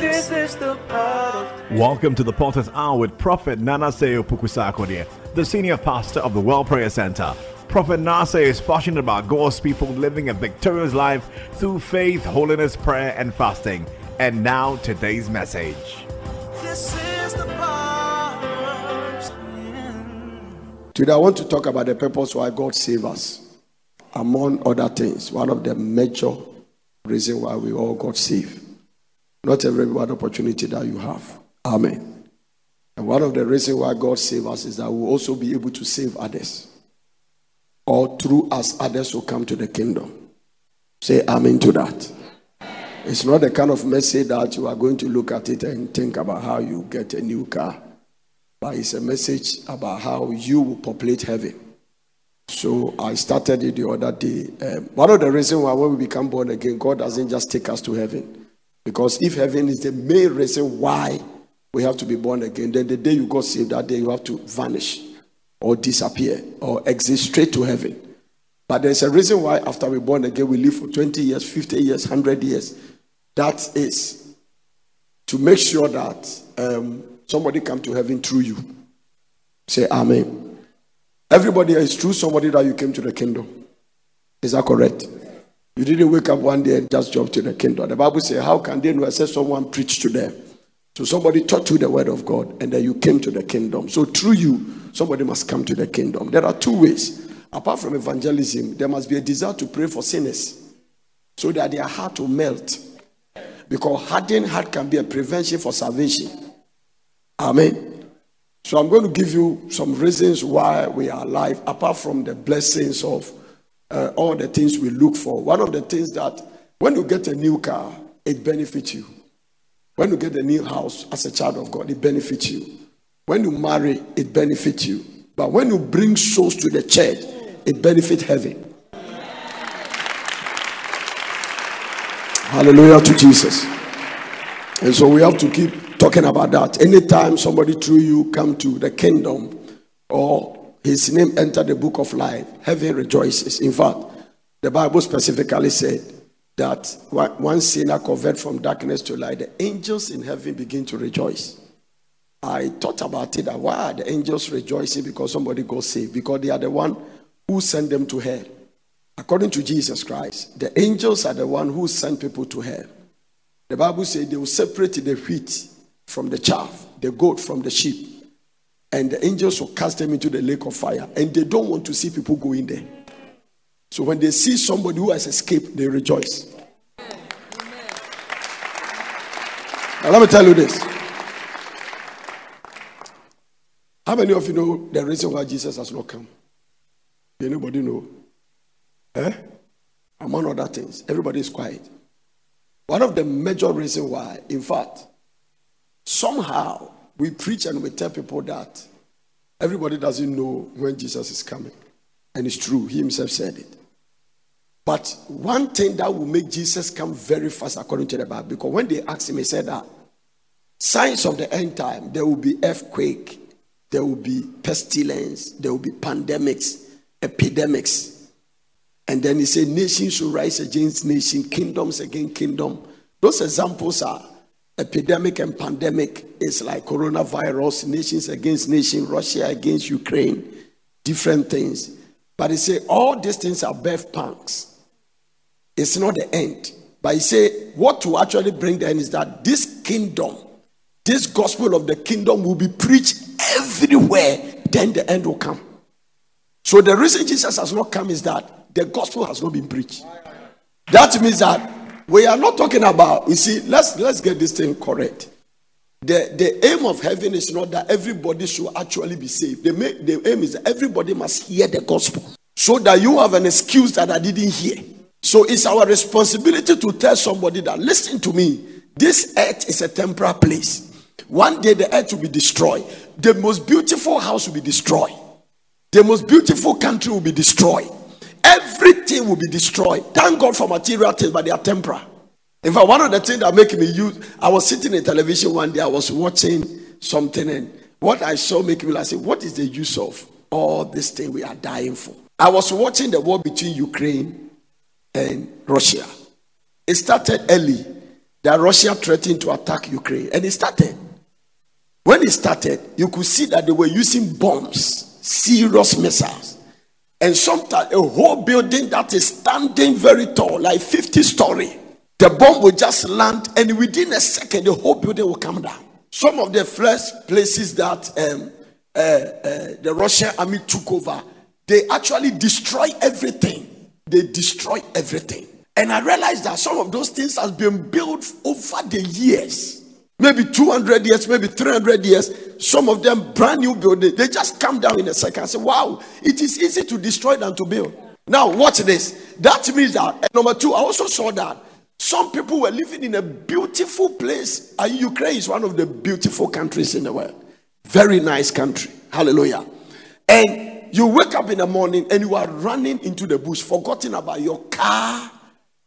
This is the part of Welcome to the Potter's Hour with Prophet Nana Seo Pukusakodia, the senior pastor of the Well Prayer Center. Prophet Nasa is passionate about God's people living a victorious life through faith, holiness, prayer, and fasting. And now, today's message. this is the part. Today, I want to talk about the purpose why God saved us. Among other things, one of the major reasons why we all got saved. Not every one opportunity that you have. Amen. And one of the reasons why God saved us is that we'll also be able to save others. Or through us, others will come to the kingdom. Say amen to that. It's not the kind of message that you are going to look at it and think about how you get a new car but it's a message about how you will populate heaven. So I started it the other day. Um, one of the reasons why when we become born again, God doesn't just take us to heaven. Because if heaven is the main reason why we have to be born again, then the day you got saved, that day you have to vanish or disappear or exit straight to heaven. But there's a reason why after we're born again, we live for 20 years, 50 years, 100 years. That is to make sure that um, somebody come to heaven through you. Say amen. Everybody is through somebody that you came to the kingdom. Is that correct? You didn't wake up one day and just jump to the kingdom. The Bible says, How can they know except someone preached to them? So somebody taught you the word of God and then you came to the kingdom. So through you, somebody must come to the kingdom. There are two ways. Apart from evangelism, there must be a desire to pray for sinners so that their heart will melt. Because hardened heart can be a prevention for salvation. Amen. So I'm going to give you some reasons why we are alive, apart from the blessings of uh, all the things we look for. One of the things that when you get a new car, it benefits you. When you get a new house as a child of God, it benefits you. When you marry, it benefits you. But when you bring souls to the church, it benefits heaven. Hallelujah to Jesus. And so we have to keep talking about that. Anytime somebody through you come to the kingdom or his name enter the book of life, heaven rejoices. In fact, the Bible specifically said that one sinner convert from darkness to light, the angels in heaven begin to rejoice. I thought about it. Why are the angels rejoicing because somebody got saved? Because they are the one who sent them to hell. According to Jesus Christ, the angels are the one who sent people to hell. The Bible says they will separate the wheat from the chaff, the goat from the sheep, and the angels will cast them into the lake of fire. And they don't want to see people go in there. So when they see somebody who has escaped, they rejoice. Now let me tell you this. How many of you know the reason why Jesus has not come? Anybody know? Eh? Among other things, everybody is quiet. One of the major reasons why, in fact, somehow we preach and we tell people that everybody doesn't know when Jesus is coming. And it's true, he himself said it. But one thing that will make Jesus come very fast, according to the Bible, because when they asked him, he said that signs of the end time, there will be earthquake, there will be pestilence, there will be pandemics, epidemics. And then he said, nations will rise against nation, kingdoms against kingdom. Those examples are epidemic and pandemic. is like coronavirus, nations against nation, Russia against Ukraine, different things. But he said, all these things are birth pangs. It's not the end. But he said, what will actually bring the end is that this kingdom, this gospel of the kingdom will be preached everywhere, then the end will come. So the reason Jesus has not come is that the gospel has not been preached. That means that we are not talking about, you see, let's let's get this thing correct. The, the aim of heaven is not that everybody should actually be saved. The, the aim is everybody must hear the gospel so that you have an excuse that I didn't hear. So it's our responsibility to tell somebody that, listen to me, this earth is a temporal place. One day the earth will be destroyed. The most beautiful house will be destroyed. The most beautiful country will be destroyed. Everything will be destroyed. Thank God for material things, but they are temporal. In fact, one of the things that make me use, I was sitting in television one day, I was watching something, and what I saw make me like, say, what is the use of all this thing we are dying for? I was watching the war between Ukraine and Russia. It started early. that Russia threatened to attack Ukraine, and it started. When it started, you could see that they were using bombs, serious missiles. And sometimes a whole building that is standing very tall, like 50 story, the bomb will just land, and within a second, the whole building will come down. Some of the first places that um, uh, uh, the Russian army took over, they actually destroy everything. They destroy everything. And I realized that some of those things has been built over the years. Maybe 200 years, maybe 300 years. Some of them brand new buildings. They just come down in a second say, wow, it is easy to destroy than to build. Now, watch this. That means that, number two, I also saw that some people were living in a beautiful place. And Ukraine is one of the beautiful countries in the world. Very nice country. Hallelujah. And you wake up in the morning and you are running into the bush, forgetting about your car,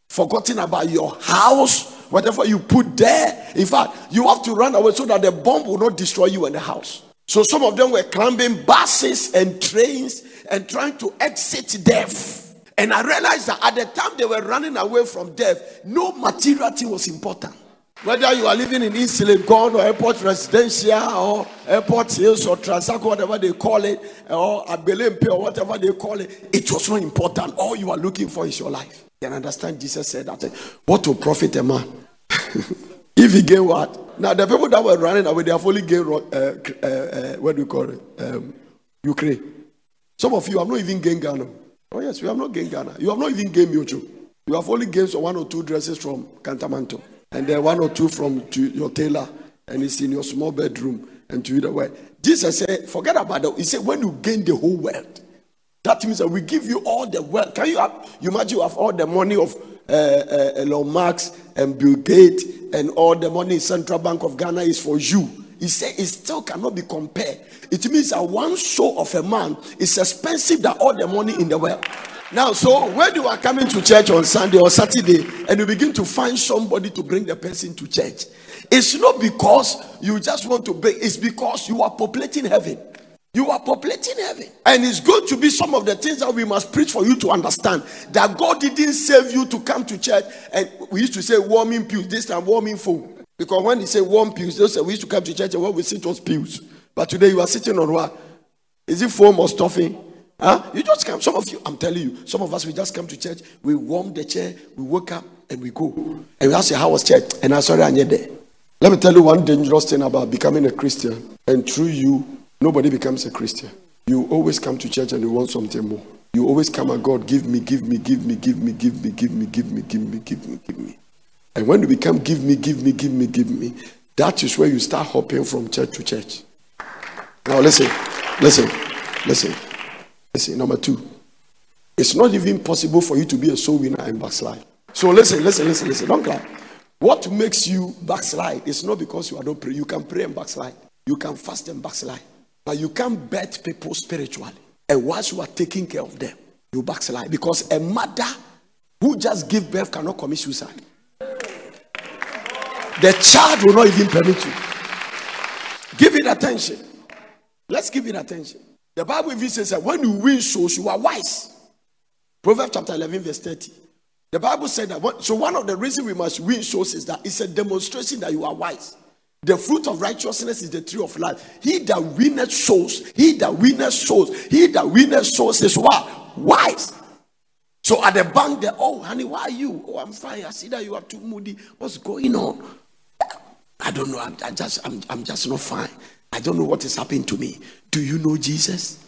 forgetting about your house, whatever you put there. In fact, you have to run away so that the bomb will not destroy you and the house. So some of them were climbing buses and trains and trying to exit death. And I realized that at the time they were running away from death, no material thing was important. Whether you are living in East Legon or Airport Residential or Airport Hills or Trasacco, whatever they call it, or Abelemkpe or whatever they call it, it was not important. All you are looking for is your life. Can understand Jesus said that. What will profit a man? if he gain what? Now, the people that were running away, they have only gained, uh, uh, uh, what do you call it? Um, Ukraine. Some of you have not even gained Ghana. Oh, yes, you have not gained Ghana. You have not even gained Mutual. You have only gained one or two dresses from Kantamanto, and then one or two from your tailor, and it's in your small bedroom and to the world. Jesus said, forget about that. He said, when you gain the whole world, that means that we give you all the wealth. Can you have, you imagine you have all the money of uh, uh, Elon Musk and Bill Gates and all the money Central Bank of Ghana is for you. He said it still cannot be compared. It means that one soul of a man is expensive than all the money in the world. Now, so when you are coming to church on Sunday or Saturday and you begin to find somebody to bring the person to church, it's not because you just want to bring, it's because you are populating heaven. You are populating heaven. And it's going to be some of the things that we must preach for you to understand that God didn't save you to come to church. And we used to say warming pews, this time warming foam. Because when they say warm pews, they say we used to come to church and what we sit was pews. But today you are sitting on what? Is it foam or stuffing? Huh? You just come. Some of you, I'm telling you, some of us, we just come to church, we warm the chair, we wake up, and we go. And we ask you, how was church? And I'm sorry, I'm there. Let me tell you one dangerous thing about becoming a Christian. And through you, nobody becomes a Christian. You always come to church and you want something more. You always come and God, give me, give me, give me, give me, give me, give me, give me, give me, give me, give me. And when you become give me, give me, give me, give me, that is where you start hopping from church to church. Now listen, listen, listen. Listen, number two, it's not even possible for you to be a soul winner and backslide. So listen, listen, listen, listen. Don't clap. What makes you backslide is not because you are not praying. You can pray and backslide. You can fast and backslide. But you can't bet people spiritually. And once you are taking care of them, you backslide. Because a mother who just gave birth cannot commit suicide. The child will not even permit you. Give it attention. Let's give it attention. The Bible even says that when you win souls, you are wise. Proverbs chapter 11, verse 30. The Bible said that. so, one of the reasons we must win souls is that it's a demonstration that you are wise. The fruit of righteousness is the tree of life. He that winneth souls, he that winneth souls, he that winneth souls is what? Wise. So at the bank, they oh, honey, why are you? Oh, I'm fine. I see that you are too moody. What's going on? I don't know. I'm, I just, I'm, I'm just not fine. I don't know what is happening to me. Do you know Jesus?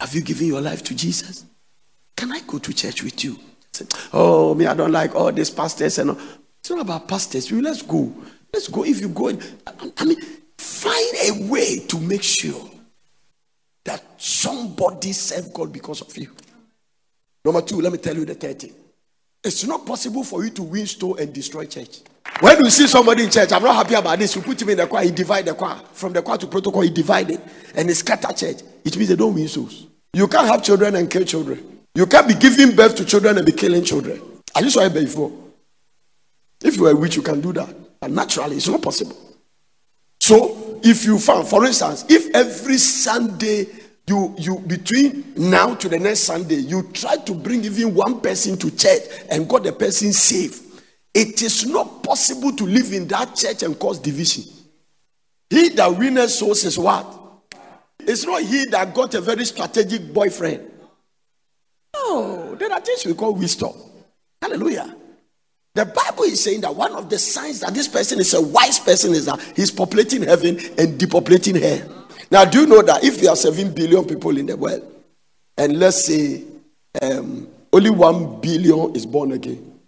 Have you given your life to Jesus? Can I go to church with you? Oh, me, I don't like all these pastors and all. It's not about pastors. Let's go. Let's go. If you go, in, I mean, find a way to make sure that somebody serve God because of you. Number two, let me tell you the third thing. It's not possible for you to win store and destroy church. When you see somebody in church, I'm not happy about this. You put him in the choir, he divide the choir. From the choir to protocol, he divide it. And he scatter church. It means they don't win souls. You can't have children and kill children. You can't be giving birth to children and be killing children. Are you saw it before? If you are a witch, you can do that. But naturally, it's not possible. So, if you found, for instance, if every Sunday you you between now to the next Sunday, you try to bring even one person to church and got the person saved It is not possible to live in that church and cause division. He that winneth souls is what? It's not he that got a very strategic boyfriend. No, there are things we call wisdom. Hallelujah. The Bible is saying that one of the signs that this person is a wise person is that he's populating heaven and depopulating hell. Now, do you know that if there are 7 billion people in the world, and let's say um, only 1 billion is born again,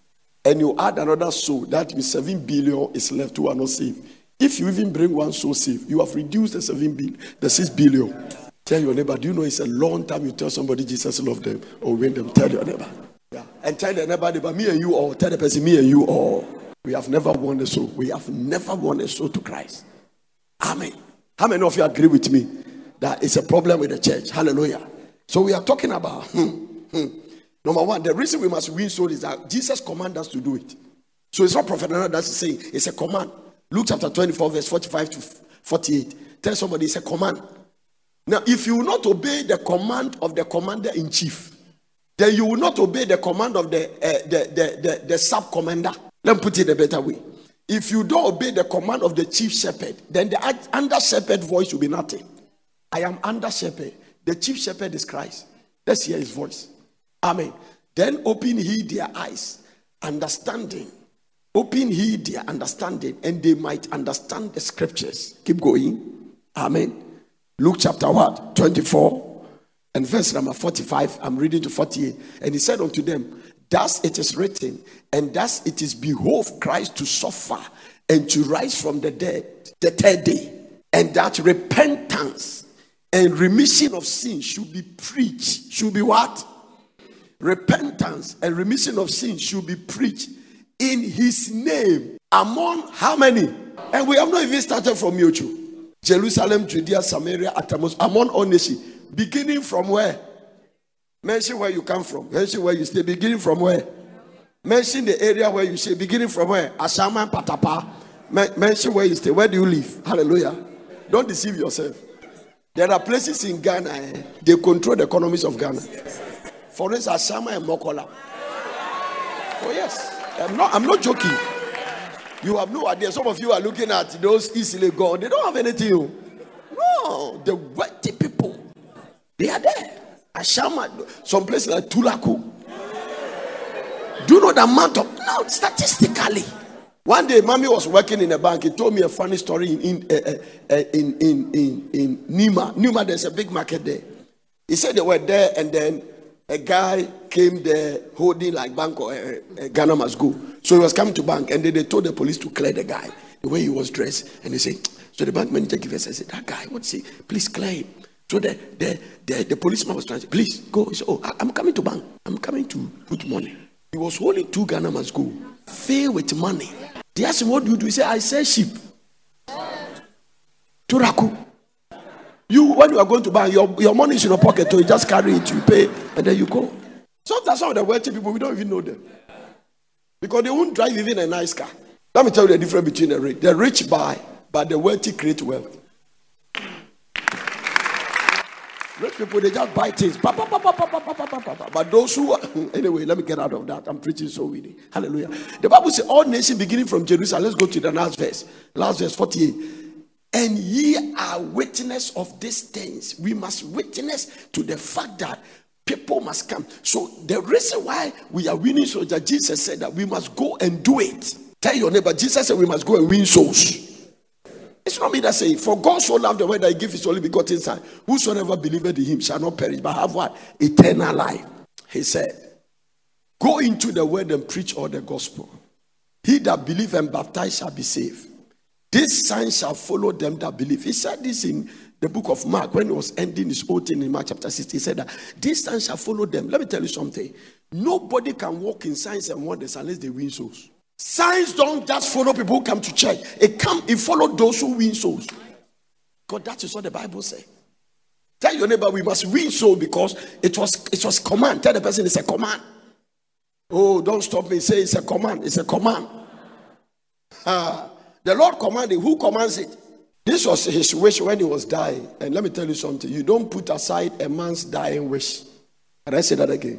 and you add another soul, that means 7 billion is left who are not saved. If you even bring one soul saved, you have reduced the 7 billion, the 6 billion. Tell your neighbor, do you know it's a long time you tell somebody Jesus love them or win them? Tell your neighbor. And tell neighbor, neighbor, me and you all. Tell the person, me and you all. We have never won a soul. We have never won a soul to Christ. Amen. How many of you agree with me that it's a problem with the church? Hallelujah. So we are talking about hmm, hmm. number one, the reason we must win soul is that Jesus commanded us to do it. So it's not Prophet that's saying it's a command. Luke chapter 24, verse 45 to 48. Tell somebody it's a command. Now, if you will not obey the command of the commander in chief, then you will not obey the command of the, uh, the, the, the, the sub commander. Let me put it a better way. If you don't obey the command of the chief shepherd, then the under shepherd voice will be nothing. I am under shepherd. The chief shepherd is Christ. Let's hear his voice. Amen. Then open he their eyes, understanding. Open he their understanding, and they might understand the scriptures. Keep going. Amen. Luke chapter what? 24 and verse number 45. I'm reading to 48. And he said unto them, Thus it is written, and thus it is behove Christ to suffer and to rise from the dead the third day, and that repentance and remission of sin should be preached. Should be what? Repentance and remission of sin should be preached in his name among how many? And we have not even started from Yochu. Jerusalem, Judea, Samaria, Atamos, among all nations. Beginning from where? Mention where you come from. Mention where you stay. Beginning from where? Mention the area where you stay. Beginning from where? Ashaiman Patapa. mention where you stay. Where do you live? Hallelujah. Don't deceive yourself. There are places in Ghana, eh, they control the economies of Ghana. For instance, Ashaiman and Makola. Oh, yes. I'm not, I'm not joking. You have no idea. Some of you are looking at those easily gone. They don't have anything. Oh. No, the they are there. Ashaiman, some places like Tulaku. Do you know the amount of now statistically? One day, mommy was working in a bank. He told me a funny story in in uh, uh, in, in in in Nima. Nima, there's a big market there. He said they were there, and then a guy came there holding like bank or uh, uh, Ghana must go. So he was coming to bank, and then they told the police to clear the guy the way he was dressed, and they say. So the bank manager gave us I said, that guy, what's he? Please clear him. So the, the, the, the policeman was trying to please go. He said, oh, I'm coming to bank. I'm coming to put money. He was holding two Ghana must go, fail with money. They asked him, what do you do? He said, I sell sheep. Tulaku. You, when you are going to buy, your, your money is in your pocket, so you just carry it, you pay, and then you go. So that's some of the wealthy people, we don't even know them. Because they won't drive even a nice car. Let me tell you the difference between the rich. The rich buy, but the wealthy create wealth. Rich people, they just buy things. But those who, are, anyway, let me get out of that. I'm preaching so winning. Hallelujah. The Bible says, All nations beginning from Jerusalem. Let's go to the last verse. Last verse 48. And ye are witness of these things. We must witness to the fact that people must come. So the reason why we are winning souls, that Jesus said that we must go and do it. Tell your neighbor, Jesus said we must go and win souls. It's not me that say, For God so loved the world that he gave his only begotten son. Whosoever believeth in him shall not perish, but have what? Eternal life. He said, Go into the world and preach all the gospel. He that believe and baptize shall be saved. This sign shall follow them that believe. He said this in the book of Mark when he was ending his whole thing in Mark chapter 16. He said that this sign shall follow them. Let me tell you something. Nobody can walk in signs and wonders unless they win souls. Signs don't just follow people who come to church. It come, it follow those who win souls. God, that is what the Bible says. Tell your neighbor we must win soul because it was it was command. Tell the person it's a command. Oh, don't stop me. Say it's a command. It's a command. Ah, the Lord commanded. Who commands it? This was his wish when he was dying. And let me tell you something. You don't put aside a man's dying wish. Can I say that again?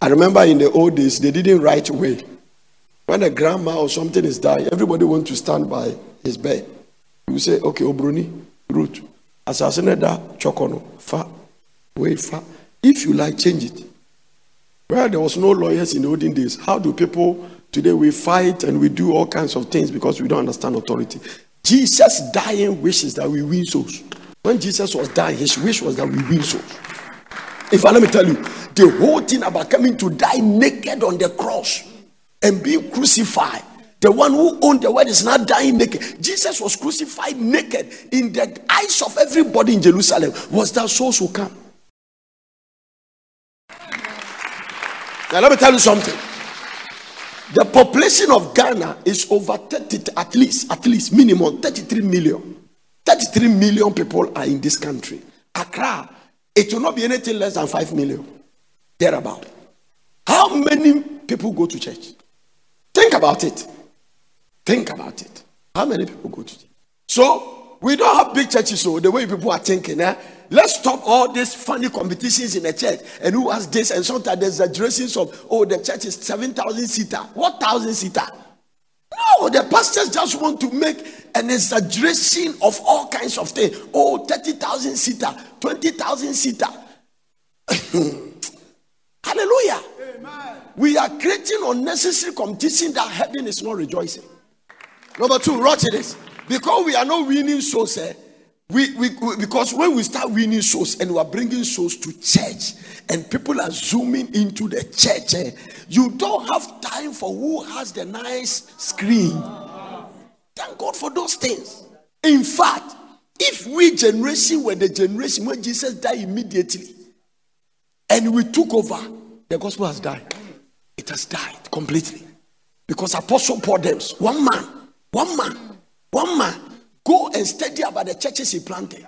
I remember in the old days, they didn't write will. When a grandma or something is dying, everybody wants to stand by his bed. You say, okay, Obroni, root. Assassinate chokono, fa, wait, fa. If you like, change it. Well, there was no lawyers in the olden days. How do people today we fight and we do all kinds of things because we don't understand authority? Jesus dying wishes that we win souls. When Jesus was dying, his wish was that we win souls. If fact, let me tell you, the whole thing about coming to die naked on the cross and being crucified. The one who owned the world is not dying naked. Jesus was crucified naked in the eyes of everybody in Jerusalem. Was that souls will come? Now, let me tell you something. The population of Ghana is over 30, at least, at least, minimum 33 million. 33 million people are in this country. Accra, it will not be anything less than 5 million. Thereabout. How many people go to church? Think about it. Think about it. How many people go to church? So, we don't have big churches, so the way people are thinking, eh? let's stop all these funny competitions in the church and who has this and sometimes the exaggerations of, oh, the church is 7,000 seater. What thousand seater? No, the pastors just want to make an exaggeration of all kinds of things. Oh, 30,000 seater, 20,000 seater. Hallelujah. We are creating unnecessary competition that heaven is not rejoicing. Number two, watch this. Because we are not winning souls, eh? We, we, we, because when we start winning souls and we are bringing souls to church and people are zooming into the church, eh, you don't have time for who has the nice screen. Thank God for those things. In fact, if we generation were the generation when Jesus died immediately and we took over, the gospel has died. It has died completely. Because Apostle Paul them, one man, one man, one man Go and study about the churches he planted.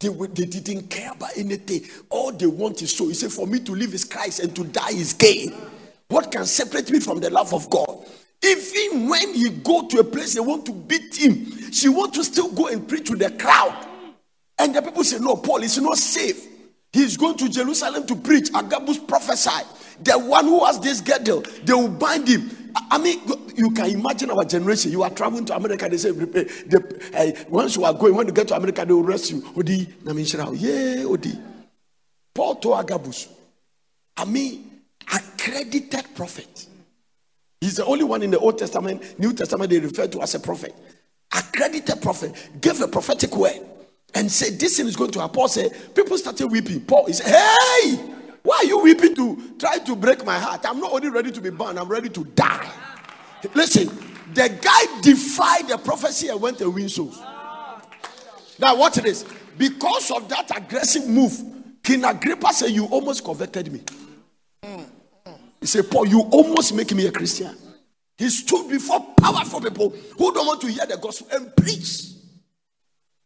They, they didn't care about anything. All they want is so. He said, For me to live is Christ and to die is gain. What can separate me from the love of God? Even when he go to a place they want to beat him, she want to still go and preach to the crowd. And the people say, No, Paul is not safe. He's going to Jerusalem to preach. Agabus prophesied. The one who has this girdle, they will bind him. I mean, you can imagine our generation. You are traveling to America. They say, once you are going, when you get to America, they will arrest you. Odi, yeah, Odi. Paul to Agabus. I mean, accredited prophet. He's the only one in the Old Testament, New Testament, they refer to as a prophet. Accredited prophet. Gave a prophetic word and said, This thing is going to happen. Paul said, People started weeping. Paul, said, Hey! Why are you weeping to try to break my heart? I'm not only ready to be born, I'm ready to die. Listen, the guy defied the prophecy and went and win souls. Now, what it is? Because of that aggressive move, King Agrippa said, You almost converted me. He said, Paul, you almost make me a Christian. He stood before powerful people who don't want to hear the gospel and preach.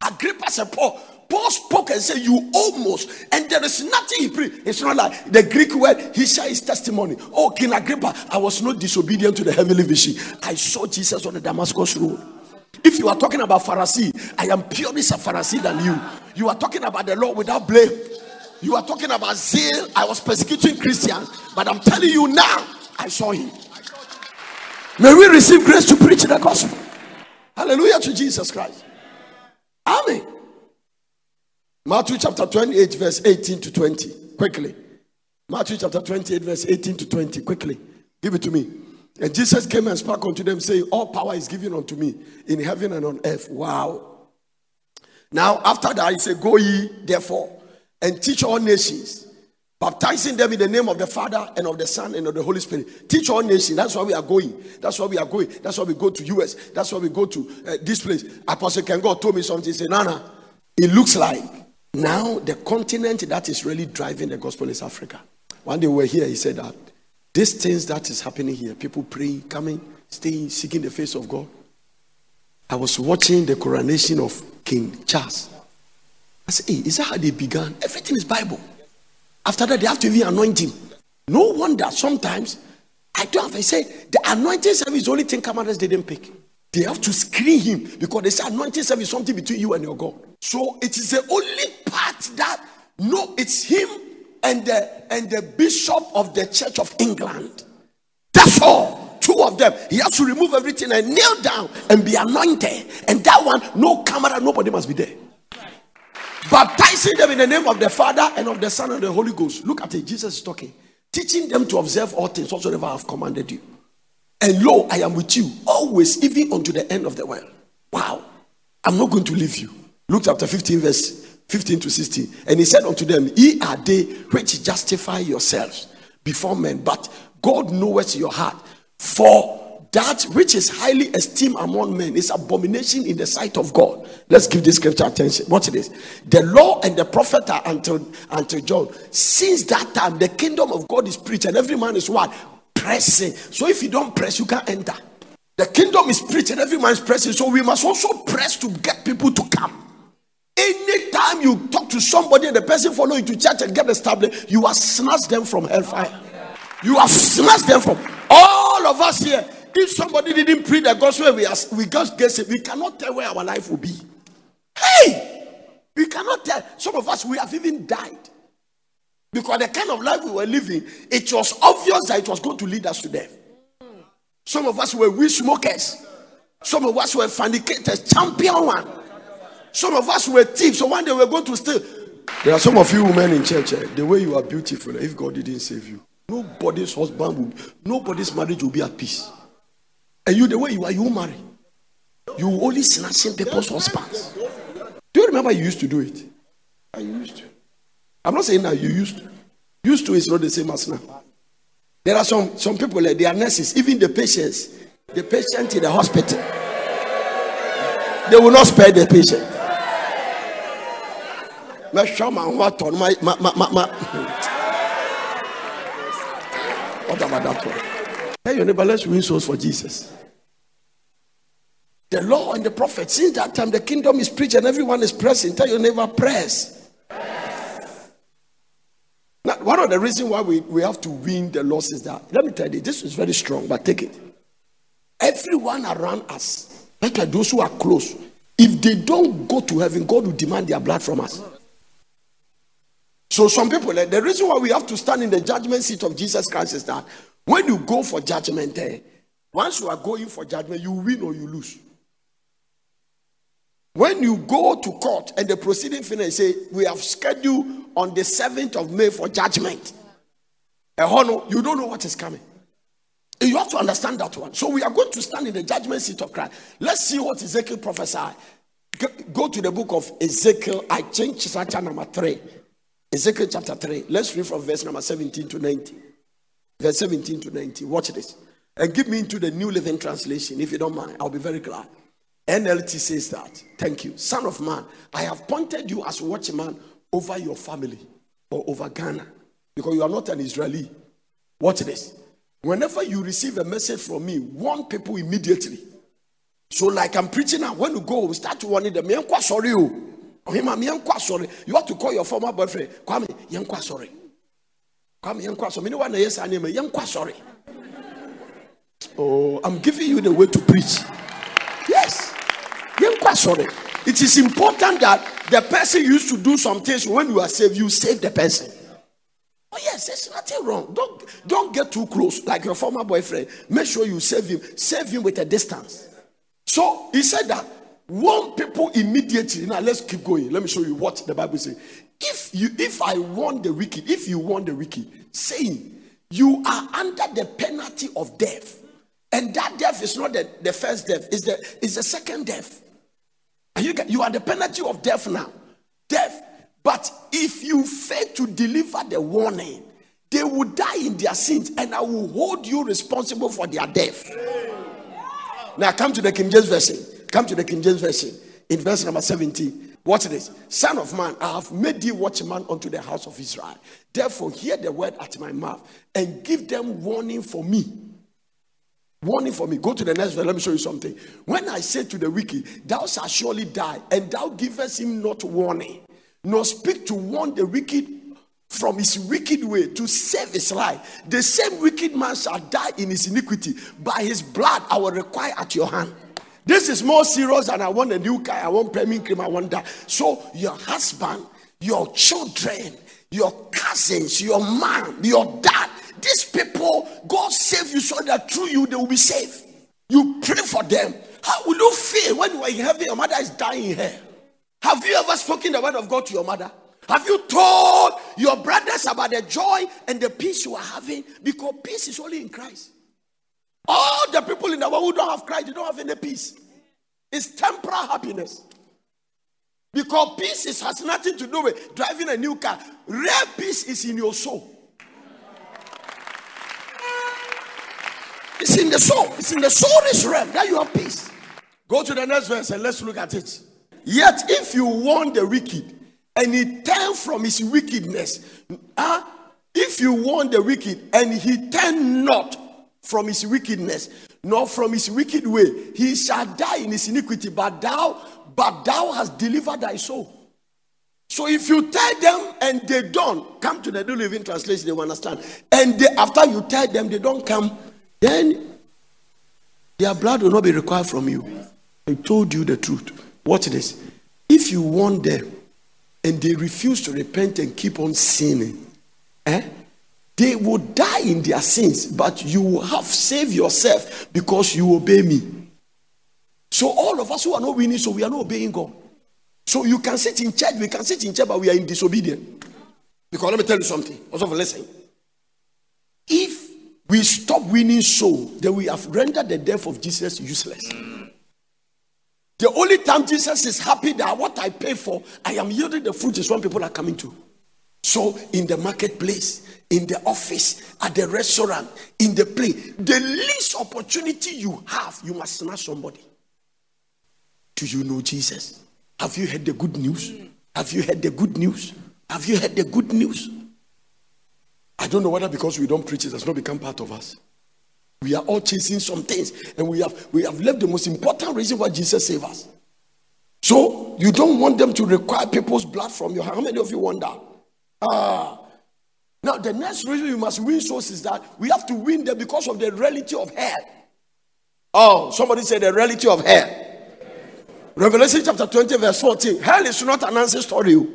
Agrippa said, Paul, Paul spoke and said, You almost, and there is nothing he preached. It's not like the Greek word, he shared his testimony. Oh, King Agrippa, I was not disobedient to the heavenly vision. I saw Jesus on the Damascus road. If you are talking about Pharisee, I am purely a Pharisee than you. You are talking about the law without blame. You are talking about zeal. I was persecuting Christians, but I'm telling you now, I saw him. May we receive grace to preach the gospel. Hallelujah to Jesus Christ. Amen. Matthew chapter 28, verse 18 to 20. Quickly. Matthew chapter 28, verse 18 to 20. Quickly. Give it to me. And Jesus came and spoke unto them, saying, All power is given unto me in heaven and on earth. Wow. Now, after that, he said, Go ye, therefore, and teach all nations, baptizing them in the name of the Father and of the Son and of the Holy Spirit. Teach all nations. That's why we are going. That's why we are going. That's why we go to US. That's why we go to uh, this place. Apostle Ken God told me something. He said, Nana, it looks like now, the continent that is really driving the gospel is Africa. One day we were here, he said that these things that is happening here, people praying, coming, staying, seeking the face of God. I was watching the coronation of King Charles. I said, hey, is that how they began? Everything is Bible. After that, they have to even anoint him. No wonder sometimes I don't have, I say, the anointing service the only thing commanders didn't pick. They have to screen him because they say anointing service is something between you and your God. So it is the only part that no, it's him and the and the bishop of the Church of England. That's all. two of them, he has to remove everything and kneel down and be anointed. And that one, no camera, nobody must be there. Baptizing them in the name of the Father and of the Son and the Holy Ghost. Look at it, Jesus is talking. Teaching them to observe all things whatsoever I have commanded you. And lo, I am with you always, even unto the end of the world. Wow. I'm not going to leave you. Luke chapter 15, verse 15 to 16. And he said unto them, Ye are they which justify yourselves before men, but God knoweth your heart. For that which is highly esteemed among men is abomination in the sight of God. Let's give this scripture attention. What it is? The law and the prophet are until, until John. Since that time, the kingdom of God is preached, and every man is what? Pressing. So if you don't press, you can't enter. The kingdom is preached, and every man is pressing. So we must also press to get people to come. Anytime you talk to somebody and the person follow you to church and get established, you have snatched them from hellfire. You have snatched them from all of us here. If somebody didn't preach the gospel, we, are, we just guess it. We cannot tell where our life will be. Hey, we cannot tell. Some of us, we have even died. Because the kind of life we were living, it was obvious that it was going to lead us to death. Some of us were weed smokers. Some of us were fornicators, champion one. Some of us were thieves. So one day we're going to steal. There are some of you women in church, eh, the way you are beautiful, if God didn't save you, nobody's husband will, nobody's marriage will be at peace. And you, the way you are, you marry. You only snatching people's husbands. Do you remember you used to do it? I used to. I'm not saying that you used to. Used to is not the same as now. There are some some people like they are nurses, even the patients, the patient in the hospital. They will not spare the patient. My, my, my. What about that one? Hey, your neighbor, let's win souls for Jesus. The law and the prophet, since that time, the kingdom is preached and everyone is pressing. Tell your neighbor, press. Now, one of the reasons why we, we have to win the loss is that, let me tell you, this is very strong, but take it. Everyone around us, like those who are close, if they don't go to heaven, God will demand their blood from us. So some people, eh, the reason why we have to stand in the judgment seat of Jesus Christ is that when you go for judgment, eh, once you are going for judgment, you win or you lose. When you go to court and the proceeding finish, say we have scheduled on the 7th of May for judgment. Eh, you don't know what is coming. You have to understand that one. So we are going to stand in the judgment seat of Christ. Let's see what Ezekiel prophesied. Go to the book of Ezekiel. I changed chapter number three. Ezekiel chapter 3. Let's read from verse number 17 to 19. Verse 17 to 19. Watch this. And give me into the New Living Translation, if you don't mind. I'll be very glad. NLT says that. Thank you. Son of man, I have appointed you as watchman over your family or over Ghana because you are not an Israeli. Watch this. Whenever you receive a message from me, warn people immediately. So, like I'm preaching now, when you go, we start to warn them. Sorry, oh. Oh. You have to call your former boyfriend. Kwame, yankwa sorry. Kwame, yankwa sorry. Anyone yes, I name yankwa sorry. Oh, I'm giving you the way to preach. Yes, yankwa sorry. It is important that the person used to do some things when you are saved, you save the person. Oh yes, there's nothing wrong. Don't don't get too close like your former boyfriend. Make sure you save him. Save him with a distance. So he said that warn people immediately. Now let's keep going. Let me show you what the Bible says. If you if I warn the wicked, if you warn the wicked, saying you are under the penalty of death. And that death is not the, the first death, it's the it's the second death. And you, you are the penalty of death now. Death. But if you fail to deliver the warning, they will die in their sins, and I will hold you responsible for their death. Now come to the King James Version. Come to the King James Version in verse number 17. Watch this. Son of man, I have made thee watchman unto the house of Israel. Therefore, hear the word at my mouth and give them warning for me. Warning for me. Go to the next verse. Let me show you something. When I say to the wicked, Thou shalt surely die, and thou givest him not warning, nor speak to warn the wicked from his wicked way to save his life. The same wicked man shall die in his iniquity. By his blood, I will require at your hand. This is more serious than I want a new car, I want premium cream, I want that. So, your husband, your children, your cousins, your mom, your dad, these people, God save you so that through you they will be saved. You pray for them. How will you feel when you are in heaven? Your mother is dying here. Have you ever spoken the word of God to your mother? Have you told your brothers about the joy and the peace you are having? Because peace is only in Christ. All the people in the world who don't have Christ, they don't have any peace. It's temporal happiness. Because peace is, has nothing to do with driving a new car. Real peace is in your soul. It's in the soul. It's in the soul realm that you have peace. Go to the next verse and let's look at it. Yet if you warn the wicked and he turn from his wickedness, uh, if you warn the wicked and he turn not from his wickedness, nor from his wicked way, he shall die in his iniquity. But thou, but thou hast delivered thy soul. So if you tell them and they don't come to the New Living Translation, they will understand. And they, after you tell them they don't come, then their blood will not be required from you. I told you the truth. Watch this. If you warn them and they refuse to repent and keep on sinning, eh? They will die in their sins, but you will have saved yourself because you obey me. So all of us who are not winning, so we are not obeying God. So you can sit in church, we can sit in church, but we are in disobedience. Because let me tell you something. Also, for listen. If we stop winning soul, then we have rendered the death of Jesus useless. The only time Jesus is happy that what I pay for, I am yielding the fruit is when people are coming to. So in the marketplace, in the office, at the restaurant, in the play, the least opportunity you have, you must snatch somebody. Do you know Jesus? Have you heard the good news? Have you heard the good news? Have you heard the good news? I don't know whether because we don't preach it has not become part of us. We are all chasing some things, and we have we have left the most important reason why Jesus saved us. So you don't want them to require people's blood from you. How many of you want that? Ah. Now the next reason you must win souls is that we have to win them because of the reality of hell. Oh, somebody said the reality of hell. Revelation chapter 20, verse 14. Hell is not an answer story.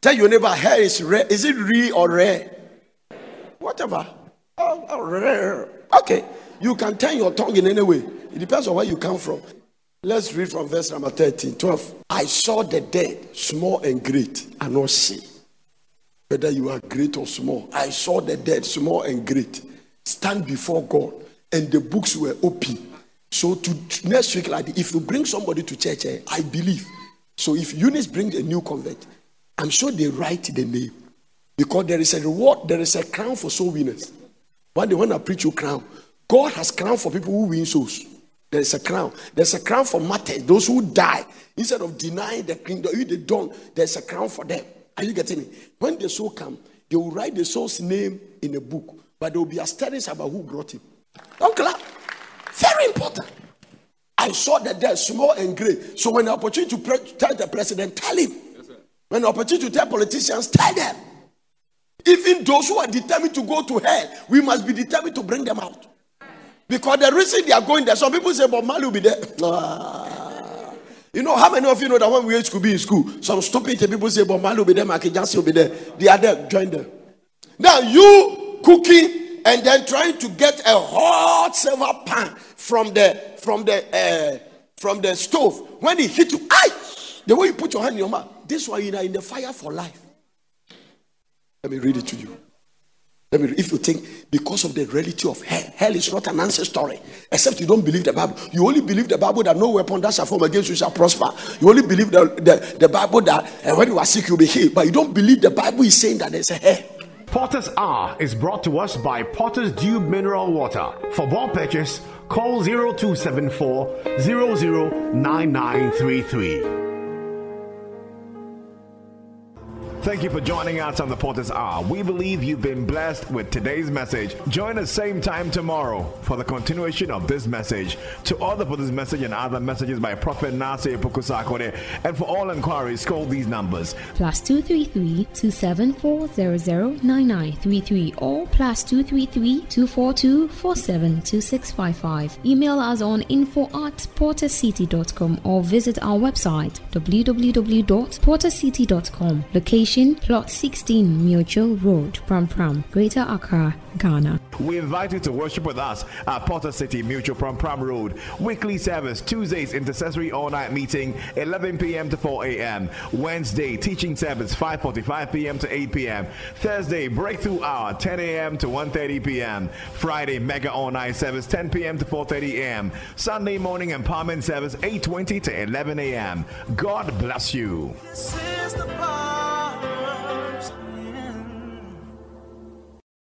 Tell your neighbor, hell is rare. Is it real or rare? Whatever. Oh, oh, rare. Okay. You can turn your tongue in any way. It depends on where you come from. Let's read from verse number 13, 12. I saw the dead, small and great, and not see. Whether you are great or small. I saw the dead, small and great, stand before God, and the books were open. So to next week, like if you bring somebody to church, eh, I believe. So if Eunice brings a new convert, I'm sure they write the name because there is a reward, there is a crown for soul winners. When they want to preach you crown, God has crown for people who win souls. There is a crown. There's a crown for martyrs, those who die instead of denying the kingdom. They don't, there's a crown for them. Are you getting it? When the soul come, they will write the soul's name in a book, but there will be a studies about who brought him. Don't clap. Very important. I saw that they're small and great. So when the opportunity to pre- tell the president, tell him. Yes, when the opportunity to tell politicians, tell them. Even those who are determined to go to hell, we must be determined to bring them out. Because the reason they are going there, some people say, but Mali will be there. You know, how many of you know that when we used to be in school, some stupid people say, but Mali will be there, Maki Jansi will be there. The other join them. Now, you cooking and then trying to get a hot silver pan from the from the uh, from the stove. When it hit you, I the way you put your hand in your mouth, this one you are in the fire for life. Let me read it to you. Let me, if you think because of the reality of hell, hell is not an answer story, except you don't believe the Bible. You only believe the Bible that no weapon that shall form against you shall prosper. You only believe the, the, the Bible that uh, when you are sick, you'll be healed. But you don't believe the Bible is saying that there's a hell. Potter's Hour is brought to us by Potter's Dew Mineral Water. For more purchase, call 0274 009933. Thank you for joining us on the Potter's Hour. We believe you've been blessed with today's message. Join us same time tomorrow for the continuation of this message. To order for this message and other messages by Prophet Nasir Pukusakode, and for all inquiries, call these numbers plus 233 274 or plus 233 242 472655. Email us on info at portercity.com or visit our website www.portercity.com. Location location Plot 16 Mutual Road, Pram Pram, Greater Accra, Ghana. We invite you to worship with us at Potter City Mutual Pram Pram Road. Weekly service, Tuesdays intercessory all night meeting, 11 p.m. to 4 a.m. Wednesday teaching service, 5:45 p.m. to 8 p.m. Thursday breakthrough hour, 10 a.m. to 1:30 p.m. Friday mega all night service, 10 p.m. to 4:30 a.m. Sunday morning empowerment service, 8:20 to 11 a.m. God bless you. Part